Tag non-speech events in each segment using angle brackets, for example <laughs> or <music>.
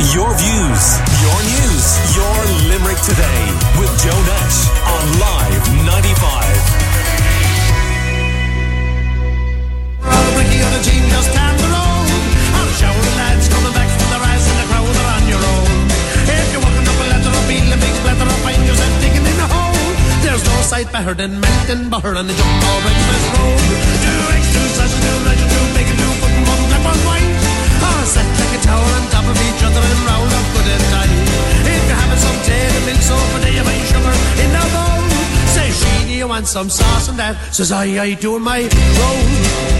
Your views, your news, your Limerick today with Joe Nash on Live 95. Ricky and the road. And lads coming back from the rise in the are on your own. If you're walking up a ladder big find yourself digging in a hole, there's no sight better than melting butter on the jumbo breakfast road. Two eggs, two sausages, some sauce and that? Says I, I doing my roll.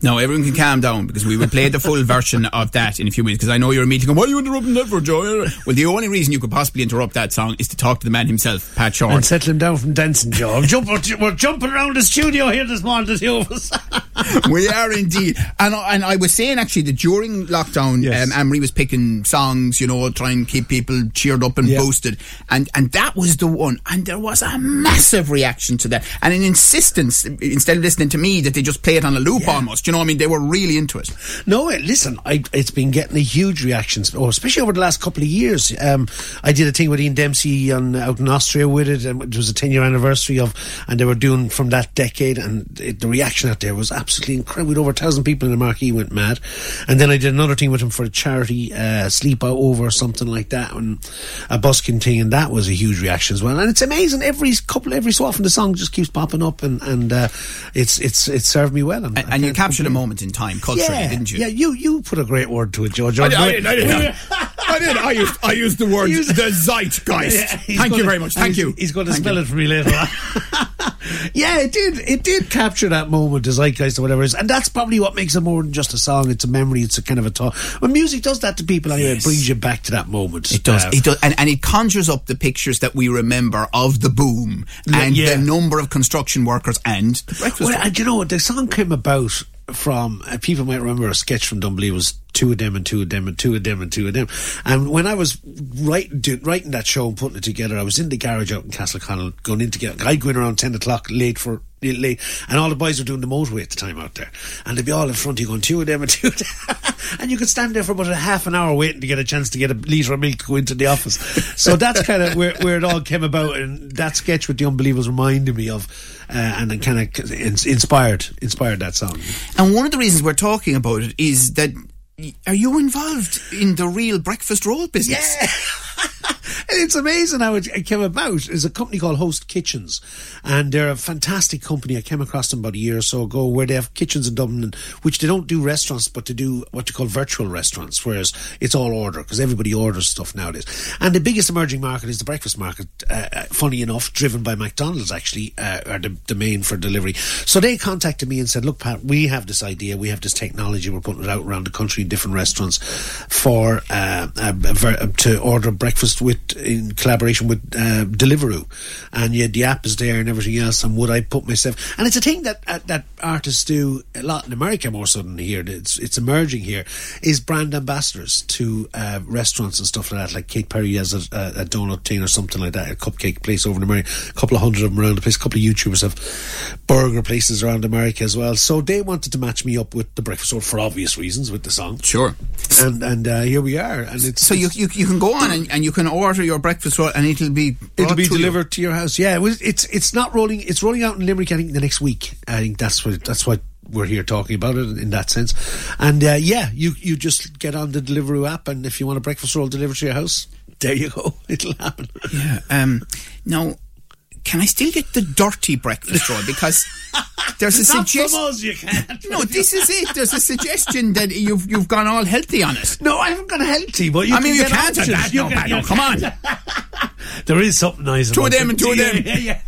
Now everyone can calm down because we will play the full version of that in a few minutes. Because I know you're immediately going, "Why are you interrupting that for, Joe?" Well, the only reason you could possibly interrupt that song is to talk to the man himself, Pat Short. And settle him down from dancing, Joe. Jump, we're, we're jumping around the studio here this morning, the two of us. <laughs> we are indeed. And, I- and I was saying actually that during lockdown, Yes. um, was picking songs, you know, try and keep people cheered up and Yeah. boosted. And, and that was the one. And there was a massive reaction to that. And an insistence, instead of listening to me, that they just play it on a loop almost. You know what I mean? They were really into it. No, eh, listen, I, it's been getting a huge reaction, oh, especially over the last couple of years. Um, I did a thing with Ian Dempsey on, out in Austria with it, and it was a 10 year anniversary of, and they were doing from that decade, and it, the reaction out there was absolutely incredible. With over a thousand people in the marquee went mad. And then I did another thing with him for a charity, uh, sleep out over or something like that, and a busking thing, and that was a huge reaction as well. And it's amazing, every couple, every so often the song just keeps popping up, and, and uh, it's, it's, it served me well. And, I and you can't captured a moment in time culturally, yeah, didn't you? Yeah, you you put a great word to it, George. I did, I did, I did. I did. <laughs> I used, I used the word Used- the zeitgeist. <laughs> Yeah, Thank you gonna- very much. Thank he's- you. He's going to Thank spell you. it for me later on. <laughs> yeah, it did. It did capture that moment, the zeitgeist or whatever it is, and that's probably what makes it more than just a song. It's a memory. It's a kind of a talk. When music does that to people, anyway, Yes. it brings you back to that moment. It does. Uh, it does, and, and it conjures up the pictures that we remember of the boom and yeah. the number of construction workers and the breakfast. Well, and you know what? The song came about from uh, people might remember a sketch from Dumbly was two of them and two of them and two of them and two of them. And when I was writing do, writing that show and putting it together, I was in the garage out in Castleconnell going in to get. I'd go in around ten o'clock late for. Late, and all the boys were doing the motorway at the time out there, and they'd be all in front of you going two of them and two of them, <laughs> and you could stand there for about a half an hour waiting to get a chance to get a litre of milk to go into the office. So that's kind of where, where it all came about, and that sketch with the Unbelievables reminded me of, uh, and it kind of inspired inspired that song. And one of the reasons we're talking about it is that are you involved in the real breakfast roll business? <laughs> And it's amazing how it, came about. There's a company called Host Kitchens, and they're a fantastic company. I came across them about a year or so ago, where they have kitchens in Dublin, which they don't do restaurants, but they do what you call virtual restaurants, whereas it's all order because everybody orders stuff nowadays. And the biggest emerging market is the breakfast market. Uh, uh, funny enough, driven by McDonald's actually, uh, are the, the main for delivery. So they contacted me and said, "Look, Pat, we have this idea. We have this technology. We're putting it out around the country in different restaurants for uh, ver- to order breakfast with in collaboration with uh, Deliveroo, and yet the app is there and everything else. And would I put myself? And it's a thing that uh, that artists do a lot in America more so than here. It's it's emerging here. Is brand ambassadors to uh, restaurants and stuff like that. Like Kate Perry has a, a, a donut thing or something like that, a cupcake place over in America. A couple of hundred of them around the place. A couple of YouTubers have burger places around America as well. So they wanted to match me up with the breakfast store for obvious reasons with the song. Sure. And and uh, here we are. And it's So you, you you can go on and, and you can order your breakfast roll and it'll be It'll be to you. delivered to your house. Yeah, it was, it's it's not rolling. It's rolling out in Limerick. I think the next week. I think that's what that's what we're here talking about it in that sense. And uh, yeah, you you just get on the Deliveroo app, and if you want a breakfast roll delivered to your house, there you go. <laughs> It'll happen. Yeah. Um, now, can I still get the dirty breakfast roll? Because there's a suggestion. us, you can't. No, this is it. There's a suggestion that you've you've gone all healthy on it. No, I haven't gone healthy, but you I mean, you can't that. No, can- no, come on. <laughs> There is something nice. Two of them and two of Yeah, them. Yeah, yeah.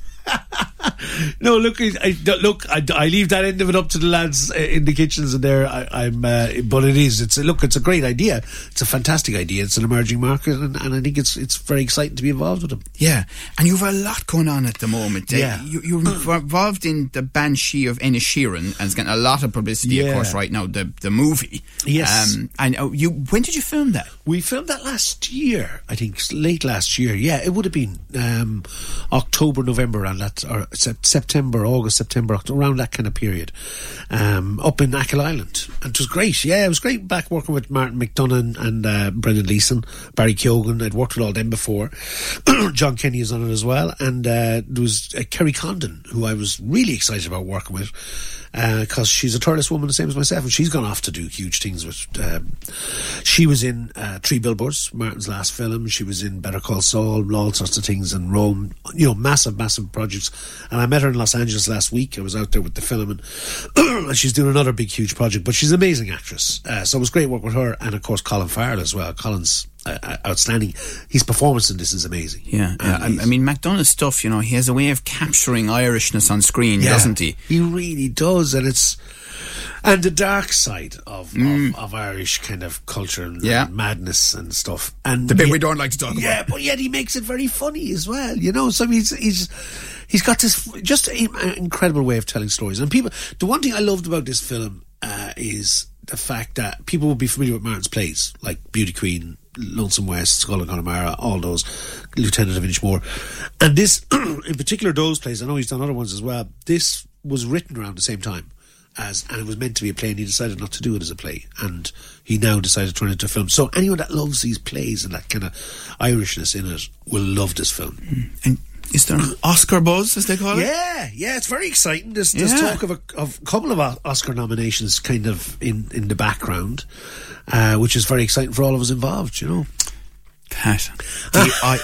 No, look, I, look, I, I leave that end of it up to the lads uh, in the kitchens and there. I, I'm, uh, but it is. It's a, look, it's a great idea. It's a fantastic idea. It's an emerging market, and, and I think it's it's very exciting to be involved with them. Yeah, and you've a lot going on at the moment. Uh, Yeah. you, you're <clears throat> involved in the Banshee of Inisherin, and it's getting a lot of publicity, of course, right now. The the movie. Yes. Um, and uh, you, when did you film that? We filmed that last year, I think, late last year. Yeah, it would have been um, October, November, and that or Sep- September, August, September, around that kind of period, um, up in Achill Island. And it was great. Yeah, it was great back working with Martin McDonagh and uh, Brendan Gleeson, Barry Keoghan. I'd worked with all them before. <clears throat> Jon Kenny is on it as well. And uh, there was uh, Kerry Condon, who I was really excited about working with because she's a Thurles woman, the same as myself, and she's gone off to do huge things with. Um, she was in uh, Three Billboards, Martin's last film. She was in Better Call Saul, all sorts of things, in Rome. You know, massive, massive projects. And I met her in Los Angeles last week. I was out there with the film, and, <clears throat> and she's doing another big, huge project. But she's an amazing actress, uh, so it was great work with her, and of course Colin Farrell as well. Colin's uh, outstanding. His performance in this is amazing. Yeah, yeah. I, I, mean, McDonagh's stuff, you know, he has a way of capturing Irishness on screen, yeah, doesn't he? He really does, and it's and the dark side of, mm. of, of, Irish kind of culture and, yeah. and, madness and stuff. And the bit yet, we don't like to talk yeah, about. Yeah, but yet he makes it very funny as well. You know, so he's he's he's got this just incredible way of telling stories. And people, the one thing I loved about this film uh, is the fact that people will be familiar with Martin's plays, like Beauty Queen, Lonesome West, Skull in Connemara, all those, Lieutenant of Inishmore. And this, <clears throat> in particular, those plays, I know he's done other ones as well, this was written around the same time. As, and it was meant to be a play, and he decided not to do it as a play, and he now decided to turn it into a film. So anyone that loves these plays and that kind of Irishness in it will love this film. Hmm. And is there an Oscar buzz, as they call it? Yeah, yeah, it's very exciting. There's, there's yeah. talk of a, of a couple of Oscar nominations kind of in, in the background, uh, which is very exciting for all of us involved, you know. Pat, the, I,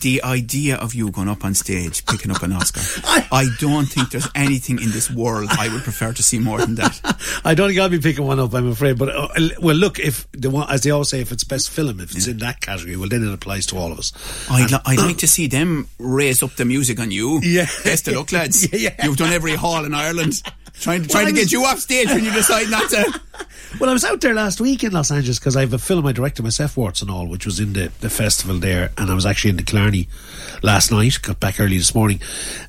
the idea of you going up on stage picking up an Oscar, <laughs> I don't think there's anything in this world I would prefer to see more than that. <laughs> I don't think I'll be picking one up. I'm afraid, but uh, well, look, if the one, as they all say, if it's best film, if it's yeah. in that category, well, then it applies to all of us. I'd, li- I'd like to see them raise up the music on you. <laughs> Yeah, best of luck, lads. Yeah, yeah. You've done every hall in Ireland. Trying, trying well, to get you off stage when you decide not to. Well, I was out there last week in Los Angeles because I have a film I directed myself, Warts and All, which was in the, the festival there, and I was actually in the Killarney last night. Got back early this morning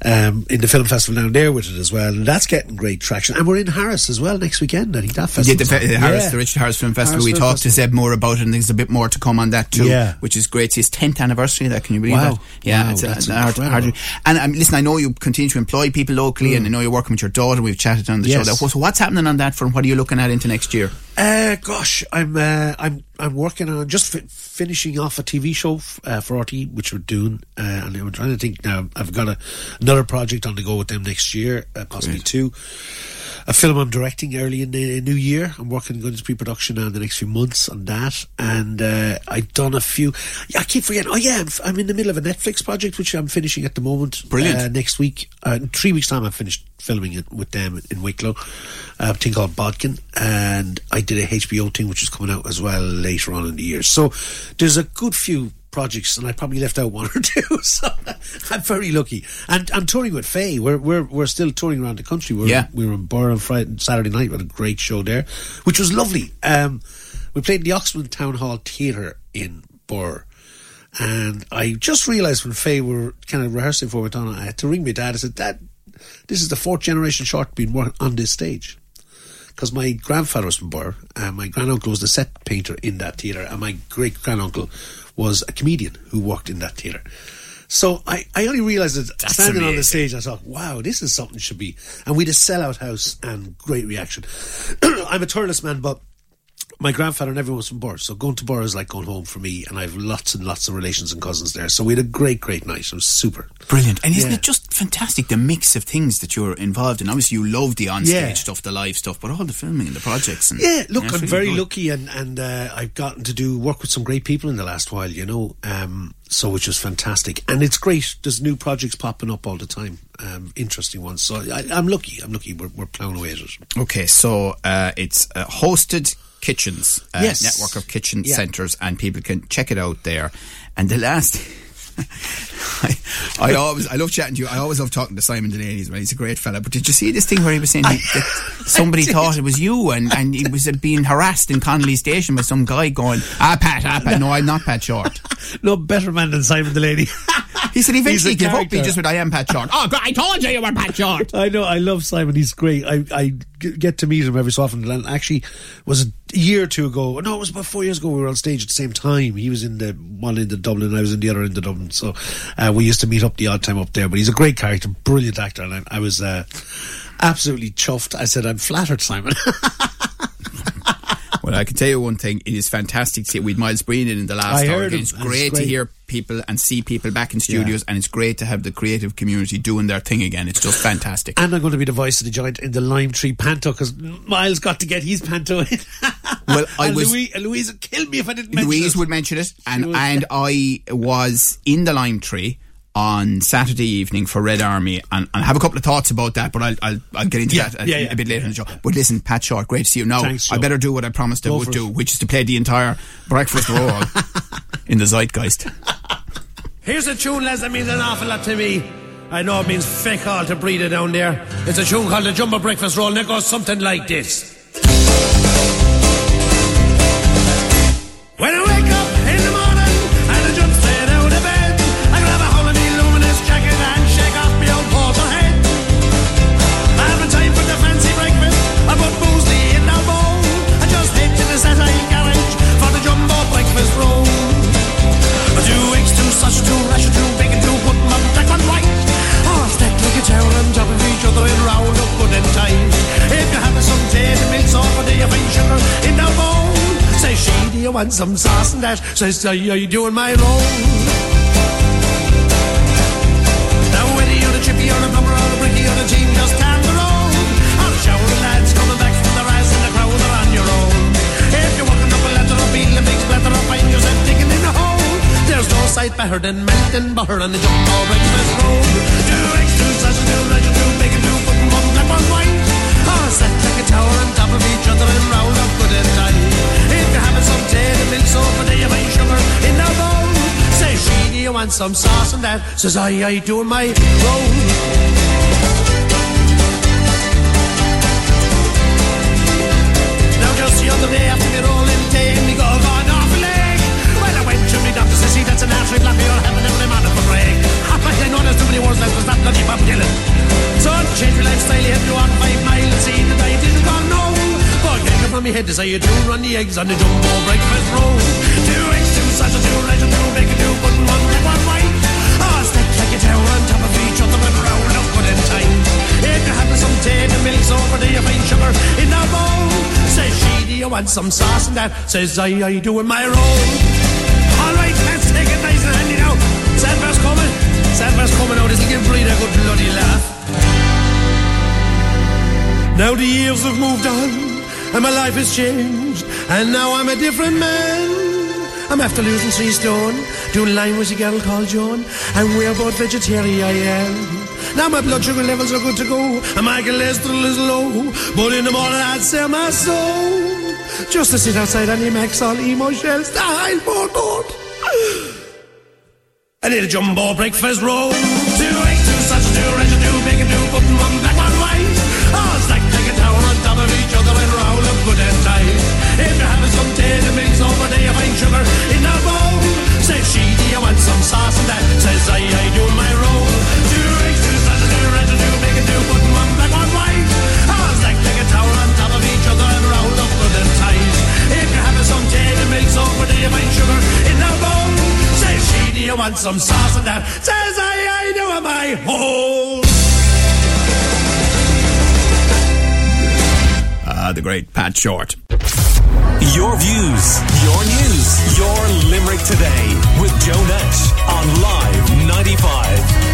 um, in the film festival down there with it as well, and that's getting great traction. And we're in Harris as well next weekend. I think that festival. Yeah, the, fe- Harris, yeah. the Richard Harris Film Festival. Harris we Film talked Festival. to Zeb more about it, and there's a bit more to come on that too. Yeah. which is great. It's his tenth anniversary. That can you believe wow. that? Yeah, wow, it's that's a, hard, hard, And um, listen, I know you continue to employ people locally, mm. and I know you're working with your daughter. We've chatted on the yes. show. So what's happening on that front? What are you looking at into next year? Uh, gosh, I'm uh, I'm I'm working on just fi- finishing off a TV show f- uh, for RTÉ, which we're doing, uh, and I'm trying to think now. I've got a, another project on the go with them next year, uh, possibly Great. two a film I'm directing early in the new year. I'm working going into pre-production now in the next few months on that, and uh, I've done a few. Yeah, I keep forgetting. Oh yeah, I'm, I'm, in the middle of a Netflix project which I'm finishing at the moment. Brilliant. Uh, next week, uh, in three weeks' time, I've finished filming it with them in Wicklow. A thing called Bodkin, and I did a HBO thing which is coming out as well later on in the year. So there's a good few projects, and I probably left out one <laughs> or two. So I'm very lucky. And I'm touring with Faye. We're we're we're still touring around the country. We're, yeah, we were in Birr on Friday, Saturday night. We had a great show there, which was lovely. Um, we played in the Oxmantown Hall Theatre in Birr. And I just realised when Faye were kind of rehearsing for it on, I had to ring my dad. I said, Dad, this is the fourth generation short being worked on this stage because my grandfather was from Birr, and my granduncle was the set painter in that theatre, and my great granduncle was a comedian who worked in that theatre. So I, I only realised that That's standing amazing. on the stage, I thought, wow, this is something should be. And we had a sellout house and great reaction. <clears throat> I'm a Thurles man, but my grandfather and everyone was from Birr, so going to Birr is like going home for me, and I have lots and lots of relations and cousins there. So we had a great, great night. It was super. Brilliant. And isn't yeah. it just fantastic, the mix of things that you're involved in? Obviously, you love the onstage yeah. stuff, the live stuff, but all the filming and the projects. And, yeah, look, I'm really very good. lucky, and, and uh, I've gotten to do work with some great people in the last while, you know. Um, so which is fantastic, and it's great. There's new projects popping up all the time, um, interesting ones. So I, am lucky. I'm lucky. We're, we're plowing away at it. Okay, so uh, it's uh, hosted kitchens, uh, yes. network of kitchen yeah. centres, and people can check it out there. And the last. <laughs> I, I, always I love chatting to you. I always love talking to Simon Delaney. Well, he's a great fella. But did you see this thing where he was saying I, that <laughs> somebody thought it was you, and, and he was being harassed in Connolly Station by some guy going, "Ah, Pat, ah, Pat, no, I'm not Pat Short." <laughs> no better man than Simon Delaney. He said eventually gave up. He just went, I am Pat Short. oh, God, I told you you were Pat Short. <laughs> I know. I love Simon. He's great. I, I get to meet him every so often. And actually, was a year or two ago. No, it was about four years ago. We were on stage at the same time. He was in the one end of Dublin, and I was in the other end of Dublin. So uh, we used to meet up the odd time up there. But he's a great character, brilliant actor, and I, I was uh, absolutely chuffed. I said, "I'm flattered, Simon." <laughs> Well, I can tell you one thing. It is fantastic to see. We had Myles Breen in the last I hour. Again. It's and great, to hear people and see people back in studios, and it's great to have the creative community doing their thing again. It's just fantastic. and I'm going to be the voice of the giant in the Lime Tree Panto because Myles got to get his Panto in. Well, I <laughs> and was- Louise, Louise would kill me if I didn't mention Louise it. would mention it, and and I was in the lime tree on Saturday evening for Red Army, and, and I have a couple of thoughts about that, but I'll I'll, I'll get into Yeah, that a, yeah, yeah, a bit later in the show. But listen, Pat Short, great to see you. Now Thanks, I better do what I promised I Go would do, it. which is to play the entire breakfast roll <laughs> in the zeitgeist. Here's a tune, lads, that means an awful lot to me. I know it means feck all to breed it down there. It's a tune called the Jumbo Breakfast Roll, and it goes something like this. Want some sauce and that? Says, are you, doing my roll? Now whether you're the chippy or the plumber or the bricky or the team, just down the road. The shower of lads coming back from the rise and the crowd are on your own. If you're walking up a ladder or beating a big splatter or find yourself digging in a hole, there's no sight better than melting butter on the jumbo breakfast road. Want some sauce and that? Says I, I doing my roll. The other day after me me leg. Well, I went to doctor that's every a break. Ah, I know there's too many words left. Bob Dylan? So change lifestyle, you have to five miles see didn't go no. But me head to say you do run the eggs on the jumbo breakfast roll. Two eggs, two sausage, two legend, two bacon, two button, having some tea and milk over, do you find sugar in the bowl? Says she, do you want some sauce and that? Says I, I doing my roll. All right, let's take it nice and handy now. Sandver's coming. Sandver's coming out. This'll give Breed a good bloody laugh. Now the years have moved on, and my life has changed, and now I'm a different man. I'm after losing three stone, doing line with a girl called Joan, and we're both vegetarian, I am. Now my blood sugar levels are good to go, and my cholesterol is low, but in the morning I'd sell my soul. Just to sit outside on the Max all emo shells, die for good. I need a jumbo breakfast roll. Two eggs, two sausage, two ranch, two bacon, two button, one black, one white. All stacked like a tower on top of each other and roll up good and tight. If you're having some tea and mix over there, you find sugar in the bowl. Says she, do you want some sauce and that? Says I, I do my roll. Want some sauce and that? Says I, I do my hole. Ah, the great Pat Short. Your views, your news, your Limerick today with Joe Nash on Live 95.